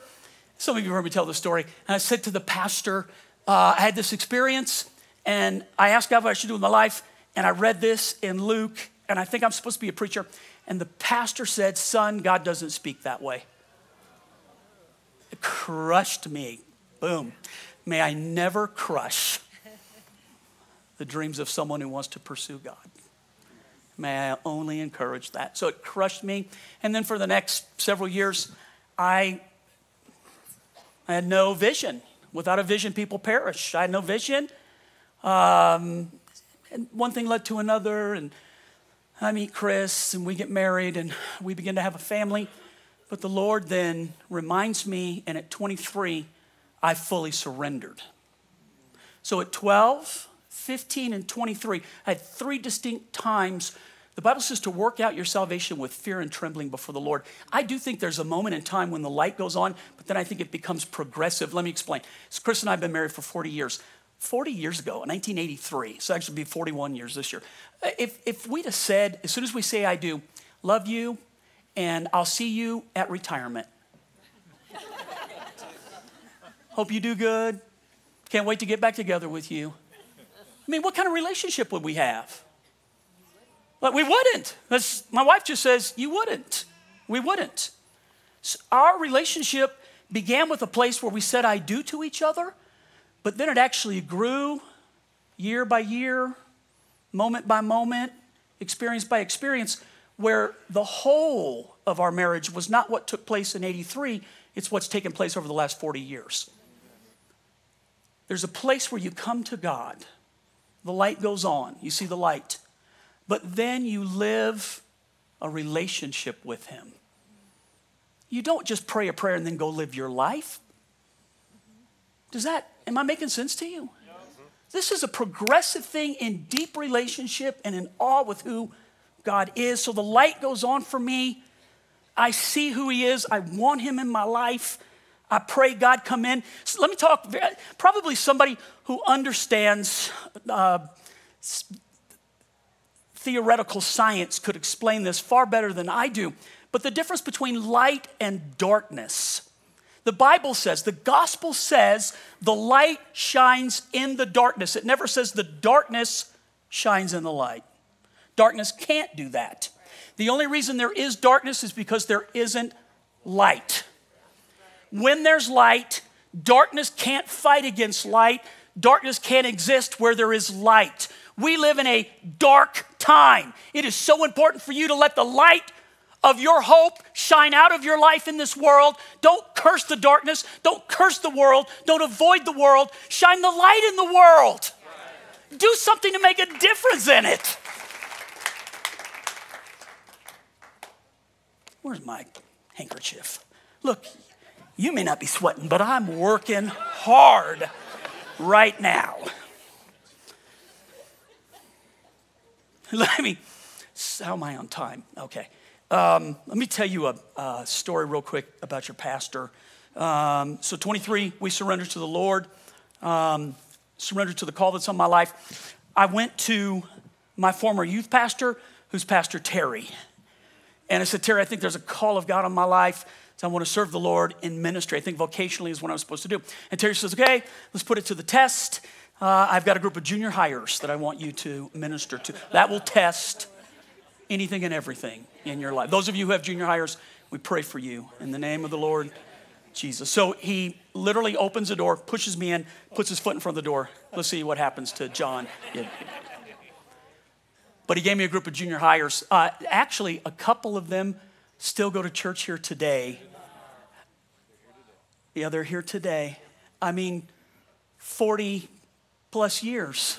Some of you heard me tell the story. And I said to the pastor, uh, I had this experience, and I asked God what I should do with my life. And I read this in Luke, and I think I'm supposed to be a preacher. And the pastor said, Son, God doesn't speak that way crushed me. Boom. May I never crush the dreams of someone who wants to pursue God. May I only encourage that. So it crushed me. And then for the next several years, I, I had no vision. Without a vision, people perish. I had no vision. Um, and one thing led to another, and I meet Chris, and we get married, and we begin to have a family. But the Lord then reminds me, and at 23, I fully surrendered. So at 12, 15, and 23, I had three distinct times. The Bible says to work out your salvation with fear and trembling before the Lord. I do think there's a moment in time when the light goes on, but then I think it becomes progressive. Let me explain. Chris and I have been married for 40 years. 40 years ago, 1983, so actually be 41 years this year. If, if we'd have said, as soon as we say I do, love you, and I'll see you at retirement. Hope you do good. Can't wait to get back together with you. I mean, what kind of relationship would we have? But we wouldn't. my wife just says, You wouldn't. We wouldn't. So our relationship began with a place where we said I do to each other, but then it actually grew year by year, moment by moment, experience by experience where the whole of our marriage was not what took place in 83, it's what's taken place over the last 40 years. There's a place where you come to God, the light goes on, you see the light, but then you live a relationship with Him. You don't just pray a prayer and then go live your life. Does that, am I making sense to you? This is a progressive thing in deep relationship and in awe with who God is. So the light goes on for me. I see who He is. I want Him in my life. I pray God come in. So let me talk, probably somebody who understands uh, theoretical science could explain this far better than I do. But the difference between light and darkness. The Bible says, the gospel says, the light shines in the darkness. It never says the darkness shines in the light. Darkness can't do that. The only reason there is darkness is because there isn't light. When there's light, darkness can't fight against light. Darkness can't exist where there is light. We live in a dark time. It is so important for you to let the light of your hope shine out of your life in this world. Don't curse the darkness. Don't curse the world. Don't avoid the world. Shine the light in the world. Do something to make a difference in it. Where's my handkerchief. Look, you may not be sweating, but I'm working hard right now. Let me, how am I on time? Okay. Um, let me tell you a, a, story real quick about your pastor. Um, so, 23, we surrendered to the Lord, um, surrendered to the call that's on my life. I went to my former youth pastor, who's Pastor Terry. And I said, Terry, I think there's a call of God on my life. So I want to serve the Lord in ministry. I think vocationally is what I'm supposed to do. And Terry says, okay, let's put it to the test. Uh, I've got a group of junior hires that I want you to minister to. That will test anything and everything in your life. Those of you who have junior hires, we pray for you in the name of the Lord Jesus. So he literally opens the door, pushes me in, puts his foot in front of the door. Let's see what happens to John. Yeah. But he gave me a group of junior hires. Uh, actually, a couple of them still go to church here today. Yeah, they're here today. I mean, 40 plus years.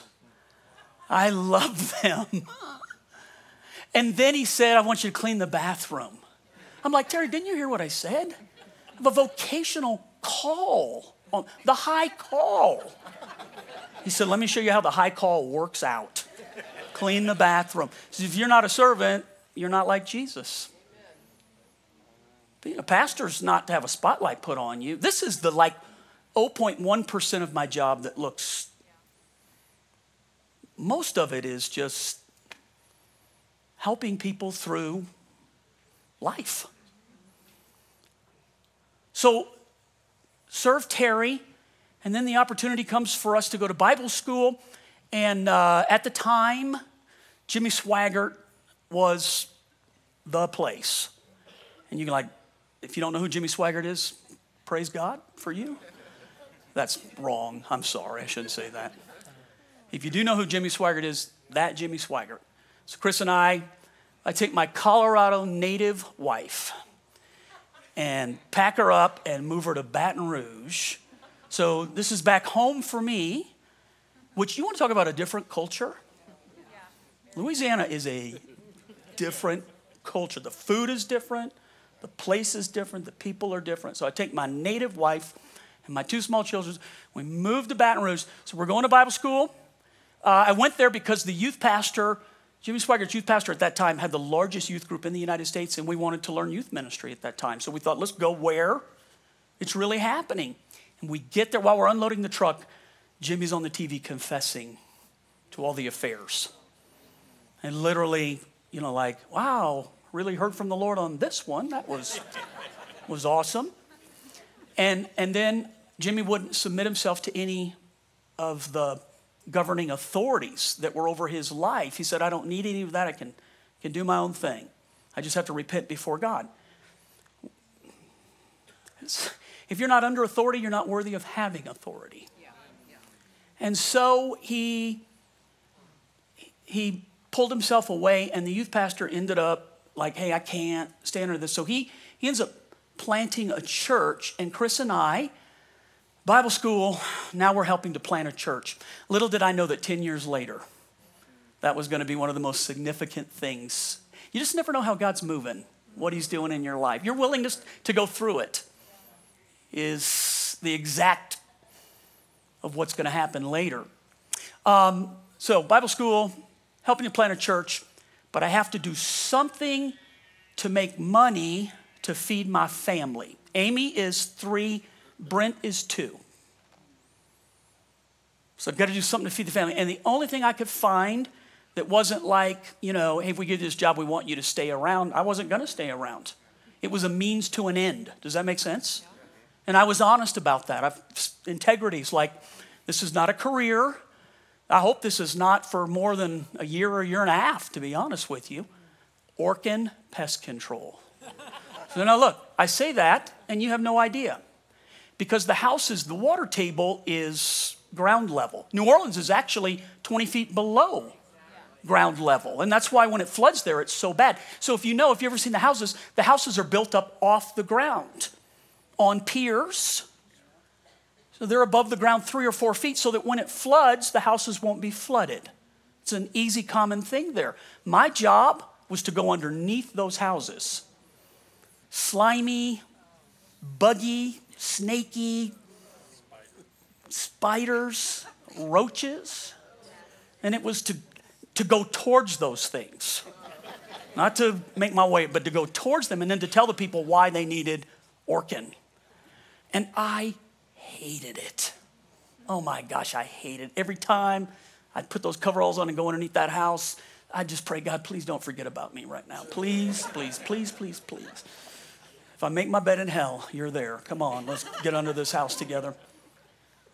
I love them. And then he said, I want you to clean the bathroom. I'm like, Terry, didn't you hear what I said? The vocational call, the high call. He said, Let me show you how the high call works out. Clean the bathroom. So if you're not a servant, you're not like Jesus. Being a pastor's not to have a spotlight put on you. This is the like 0.1% of my job that looks, most of it is just helping people through life. So, serve Terry, and then the opportunity comes for us to go to Bible school. And uh, at the time, Jimmy Swaggart was the place. And you can, like, if you don't know who Jimmy Swaggart is, praise God for you. That's wrong. I'm sorry. I shouldn't say that. If you do know who Jimmy Swaggart is, that Jimmy Swaggart. So Chris and I, I take my Colorado native wife and pack her up and move her to Baton Rouge. So this is back home for me, which you want to talk about a different culture? Louisiana is a different culture. The food is different, the place is different, the people are different. So I take my native wife and my two small children. We move to Baton Rouge. So we're going to Bible school. Uh, I went there because the youth pastor, Jimmy Swaggart's youth pastor at that time, had the largest youth group in the United States, and we wanted to learn youth ministry at that time. So we thought, let's go where it's really happening. And we get there while we're unloading the truck. Jimmy's on the TV confessing to all the affairs. And literally, you know, like, wow, really heard from the Lord on this one. That was, was awesome. And, and then Jimmy wouldn't submit himself to any of the governing authorities that were over his life. He said, I don't need any of that. I can, can do my own thing. I just have to repent before God. If you're not under authority, you're not worthy of having authority. And so he, he pulled himself away, and the youth pastor ended up like, hey, I can't stay under this. So he, he ends up planting a church, and Chris and I, Bible school, now we're helping to plant a church. Little did I know that 10 years later, that was going to be one of the most significant things. You just never know how God's moving, what He's doing in your life. Your willingness to go through it is the exact of what's going to happen later. Um, so, Bible school, helping to plant a church, but I have to do something to make money to feed my family. Amy is three Brent is two. So I've got to do something to feed the family. And the only thing I could find that wasn't like, you know, hey, if we give you this job, we want you to stay around, I wasn't going to stay around. It was a means to an end. Does that make sense? And I was honest about that. I've, integrity is like, this is not a career. I hope this is not for more than a year or a year and a half, to be honest with you. Orkin Pest Control. So now look, I say that, and you have no idea because the house is, the water table is ground level. New Orleans is actually 20 feet below ground level. And that's why when it floods there, it's so bad. So if you know, if you've ever seen the houses, the houses are built up off the ground on piers. So they're above the ground three or four feet so that when it floods, the houses won't be flooded. It's an easy, common thing there. My job was to go underneath those houses slimy, buggy, snaky, spiders, roaches. And it was to, to go towards those things. Not to make my way, but to go towards them and then to tell the people why they needed Orkin. And I hated it. Oh my gosh, I hated it. Every time I'd put those coveralls on and go underneath that house, I'd just pray, God, please don't forget about me right now. Please, please, please, please, please. If I make my bed in hell, you're there. Come on, let's get under this house together.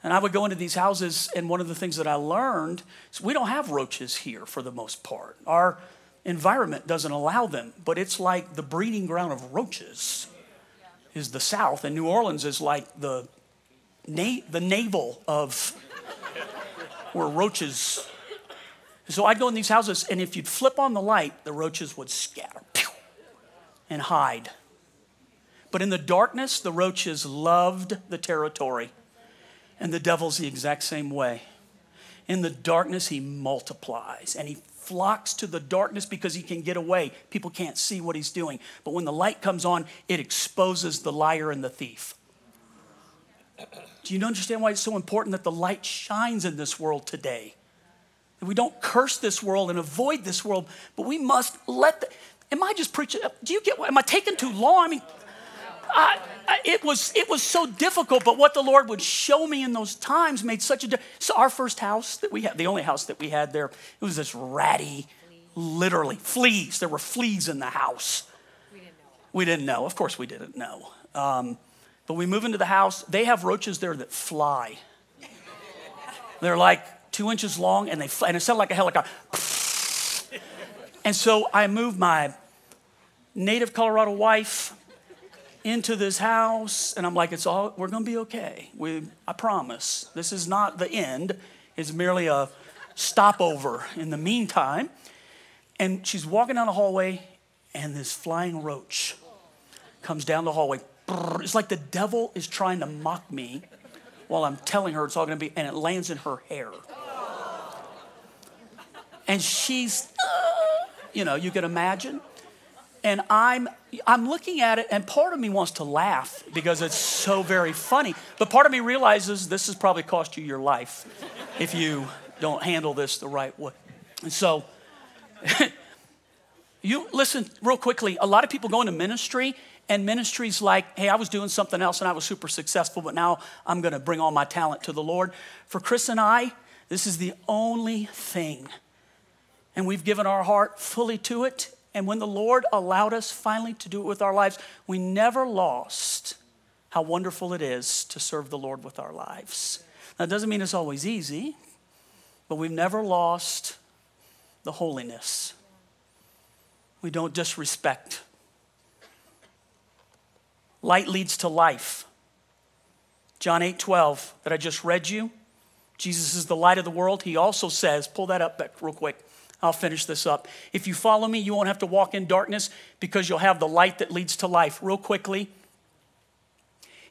And I would go into these houses, and one of the things that I learned is we don't have roaches here for the most part. Our environment doesn't allow them, but it's like the breeding ground of roaches is the South, and New Orleans is like the, na- the navel of where roaches. So I'd go in these houses, and if you'd flip on the light, the roaches would scatter pew, and hide. But in the darkness, the roaches loved the territory. And the devil's the exact same way. In the darkness, he multiplies and he flocks to the darkness because he can get away. People can't see what he's doing. But when the light comes on, it exposes the liar and the thief. Do you understand why it's so important that the light shines in this world today? That we don't curse this world and avoid this world, but we must let the. Am I just preaching? Do you get what? Am I taking too long? I mean, I, it was it was so difficult, but what the Lord would show me in those times made such a difference. So our first house that we had, the only house that we had there, it was this ratty, literally fleas. There were fleas in the house. We didn't know. We didn't know. Of course, we didn't know. Um, but we move into the house. They have roaches there that fly. They're like two inches long, and they fly, and it sounds like a helicopter. And so I moved my native Colorado wife into this house and i'm like it's all we're to be okay. We i promise. This is not the end. It's merely a stopover in the meantime. And she's walking down the hallway and this flying roach comes down the hallway. It's like the devil is trying to mock me while i'm telling her it's all to be and it lands in her hair. And she's uh, you know you can imagine and I'm I'm looking at it, and part of me wants to laugh because it's so very funny. But part of me realizes this has probably cost you your life if you don't handle this the right way. And so, you listen real quickly. A lot of people go into ministry, and ministry's like, hey, I was doing something else and I was super successful, but now I'm going to bring all my talent to the Lord. For Chris and I, this is the only thing. And we've given our heart fully to it and when the Lord allowed us finally to do it with our lives, we never lost how wonderful it is to serve the Lord with our lives. It doesn't mean it's always easy, but we've never lost the holiness. We don't disrespect. Light leads to life. John 8 12, that I just read you. Jesus is the light of the world. He also says, pull that up back real quick. I'll finish this up. If you follow me, you won't have to walk in darkness because you'll have the light that leads to life. Real quickly,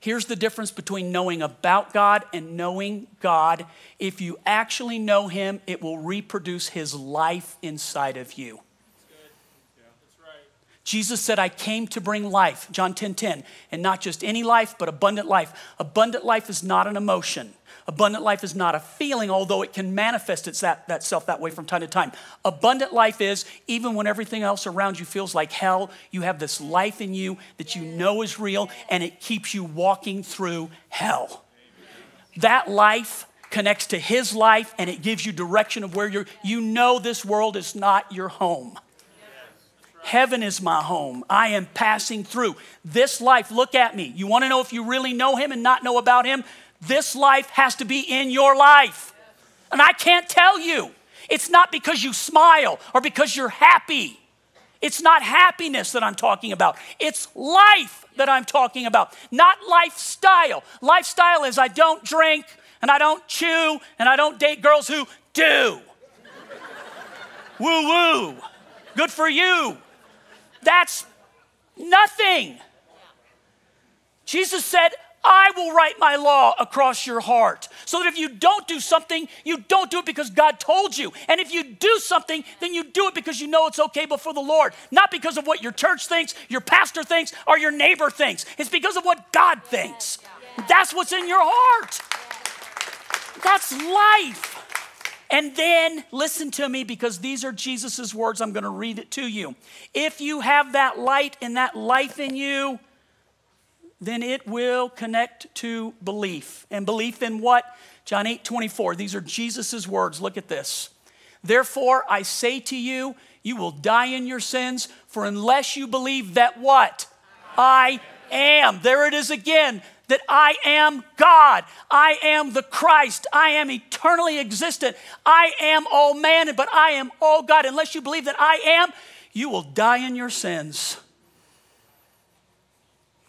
here's the difference between knowing about God and knowing God. If you actually know Him, it will reproduce His life inside of you. Jesus said, I came to bring life, John 10 10, and not just any life, but abundant life. Abundant life is not an emotion. Abundant life is not a feeling, although it can manifest itself that, self that way from time to time. Abundant life is even when everything else around you feels like hell, you have this life in you that you know is real and it keeps you walking through hell. That life connects to his life and it gives you direction of where you're you know this world is not your home. Heaven is my home. I am passing through. This life, look at me. You want to know if you really know him and not know about him? This life has to be in your life. And I can't tell you. It's not because you smile or because you're happy. It's not happiness that I'm talking about. It's life that I'm talking about, not lifestyle. Lifestyle is I don't drink and I don't chew and I don't date girls who do. woo woo. Good for you. That's nothing. Jesus said, I will write my law across your heart. so that if you don't do something, you don't do it because God told you. And if you do something, then you do it because you know it's okay before the Lord, not because of what your church thinks, your pastor thinks, or your neighbor thinks. It's because of what God thinks. That's what's in your heart. That's life. And then listen to me because these are Jesus' words. I'm going to read it to you. If you have that light and that life in you, then it will connect to belief. And belief in what? John 8 24. These are Jesus' words. Look at this. Therefore, I say to you, you will die in your sins, for unless you believe that what? I am. There it is again that I am God. I am the Christ. I am eternally existent. I am all man, but I am all God. Unless you believe that I am, you will die in your sins.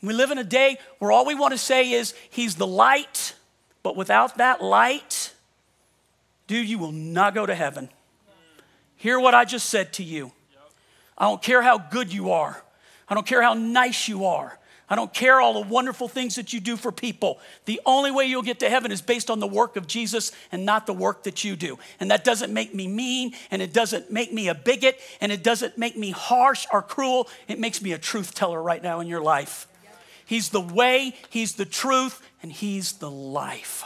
We live in a day where all we want to say is, He's the light, but without that light, dude, you will not go to heaven. Hear what I just said to you. I don't care how good you are, I don't care how nice you are. I don't care all the wonderful things that you do for people. The only way you'll get to heaven is based on the work of Jesus and not the work that you do. And that doesn't make me mean, and it doesn't make me a bigot, and it doesn't make me harsh or cruel. It makes me a truth teller right now in your life. He's the way, He's the truth, and He's the life.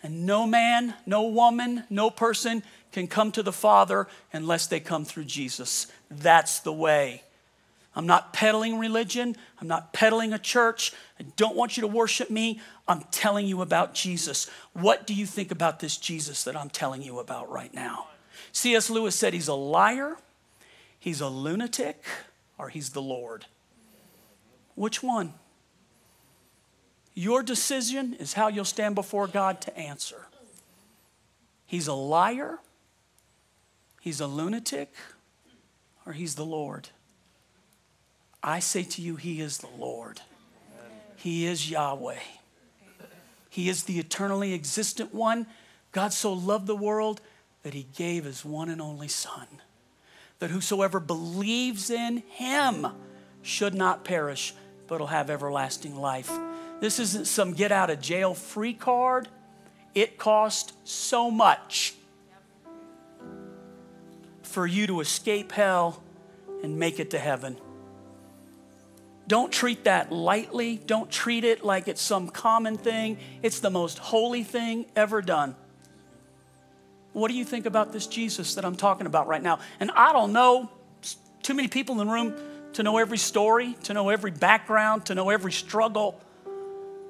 And no man, no woman, no person can come to the Father unless they come through Jesus. That's the way. I'm not peddling religion. I'm not peddling a church. I don't want you to worship me. I'm telling you about Jesus. What do you think about this Jesus that I'm telling you about right now? C.S. Lewis said he's a liar, he's a lunatic, or he's the Lord. Which one? Your decision is how you'll stand before God to answer. He's a liar, he's a lunatic, or he's the Lord. I say to you, He is the Lord. He is Yahweh. He is the eternally existent one. God so loved the world that He gave His one and only Son, that whosoever believes in Him should not perish, but will have everlasting life. This isn't some get out of jail free card. It cost so much for you to escape hell and make it to heaven. Don't treat that lightly. Don't treat it like it's some common thing. It's the most holy thing ever done. What do you think about this Jesus that I'm talking about right now? And I don't know too many people in the room to know every story, to know every background, to know every struggle.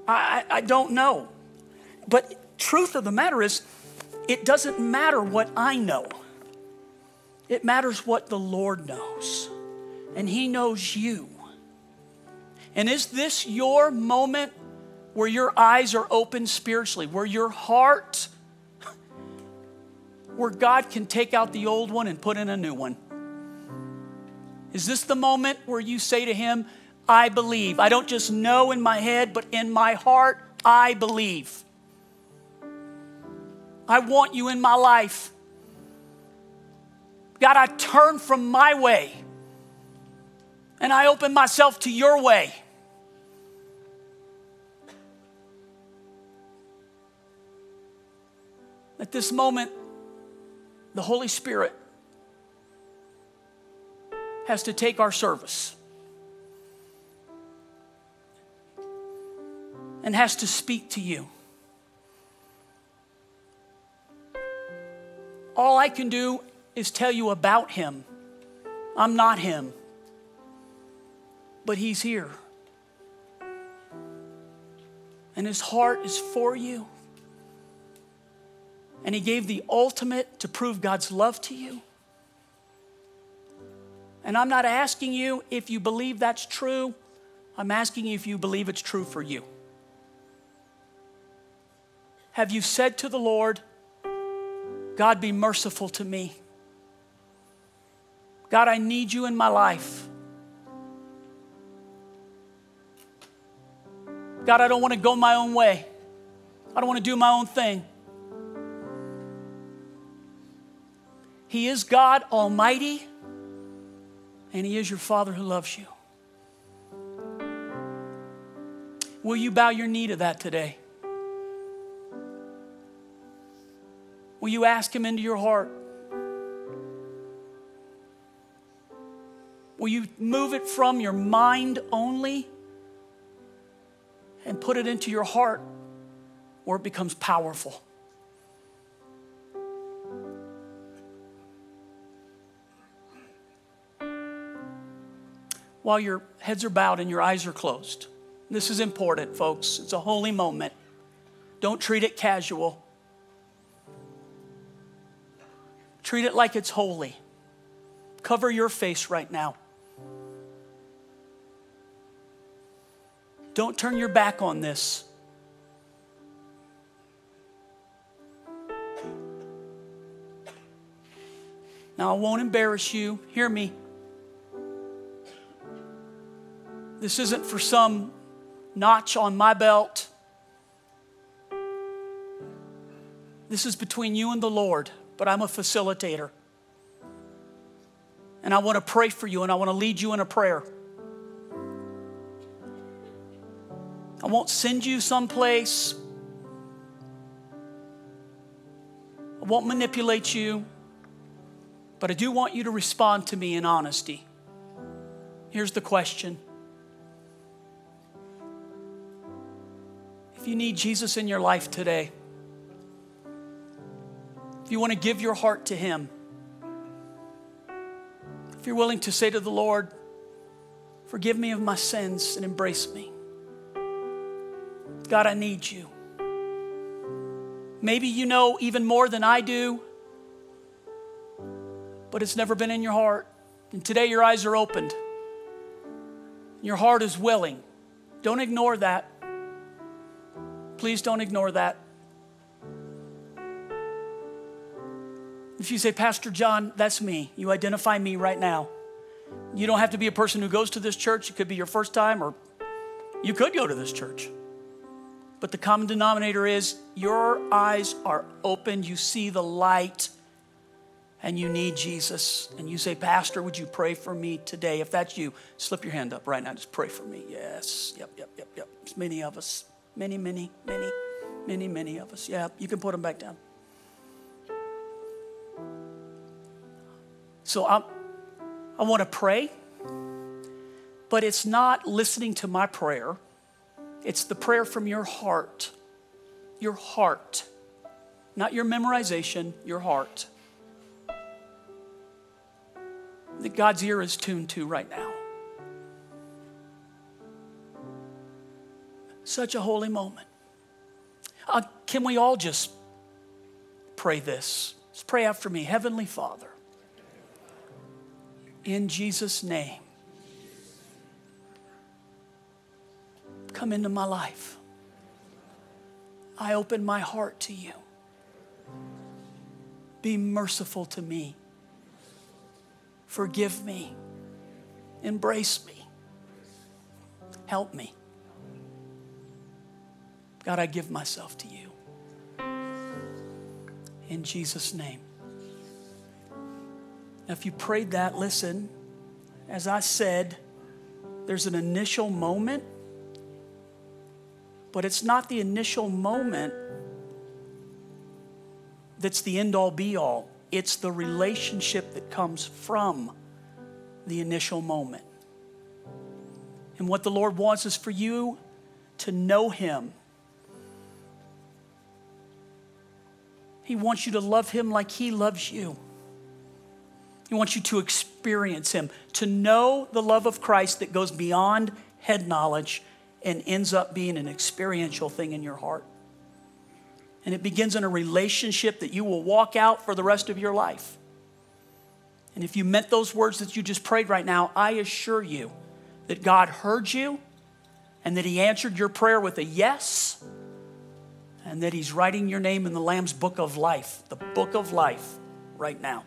I, I, I don't know. But truth of the matter is, it doesn't matter what I know. It matters what the Lord knows. And He knows you. And is this your moment where your eyes are open spiritually, where your heart, where God can take out the old one and put in a new one? Is this the moment where you say to Him, I believe? I don't just know in my head, but in my heart, I believe. I want you in my life. God, I turn from my way and I open myself to your way. At this moment, the Holy Spirit has to take our service and has to speak to you. All I can do is tell you about Him. I'm not Him, but He's here. And His heart is for you and He gave the ultimate to prove God's love to you. And I'm not asking you if you believe that's true, I'm asking you if you believe it's true for you. Have you said to the Lord, God, be merciful to me? God, I need you in my life. God, I don't want to go my own way. I don't want to do my own thing. He is God Almighty, and He is your Father who loves you. Will you bow your knee to that today? Will you ask Him into your heart? Will you move it from your mind only and put it into your heart where it becomes powerful? While your heads are bowed and your eyes are closed, this is important, folks. It's a holy moment. Don't treat it casual. Treat it like it's holy. Cover your face right now. Don't turn your back on this. Now, I won't embarrass you. Hear me. This isn't for some notch on my belt. This is between you and the Lord, but I'm a facilitator. And I want to pray for you and I want to lead you in a prayer. I won't send you someplace. I won't manipulate you. But I do want you to respond to me in honesty. Here's the question If you need Jesus in your life today, if you want to give your heart to Him, if you're willing to say to the Lord, Forgive me of my sins and embrace me. God, I need you. Maybe you know even more than I do, but it's never been in your heart. And today your eyes are opened. Your heart is willing. Don't ignore that. Please don't ignore that. If you say, Pastor John, that's me, you identify me right now. You don't have to be a person who goes to this church. It could be your first time, or you could go to this church. But the common denominator is your eyes are open, you see the light, and you need Jesus. And you say, Pastor, would you pray for me today? If that's you, slip your hand up right now. Just pray for me. Yes. Yep, yep, yep, yep. It's many of us. Many, many, many, many, many of us. Yeah, you can put them back down. So I, I want to pray, but it's not listening to my prayer. It's the prayer from your heart. Your heart. Not your memorization, your heart. That God's ear is tuned to right now. Such a holy moment. Uh, can we all just pray this? Let's pray after me. Heavenly Father, in Jesus' name, come into my life. I open my heart to you. Be merciful to me. Forgive me. Embrace me. Help me. God, I give myself to you. In Jesus' name. Now, if you prayed that, listen, as I said, there's an initial moment but it's not the initial moment that's the end all be all. It's the relationship that comes from the initial moment. And what the Lord wants is for you to know Him. He wants you to love Him like He loves you. He wants you to experience Him, to know the love of Christ that goes beyond head knowledge and ends up being an experiential thing in your heart. And it begins in a relationship that you will walk out for the rest of your life. And if you meant those words that you just prayed right now, I assure you that God heard you and that He answered your prayer with a yes and that He's writing your name in the Lamb's book of life, the book of life, right now.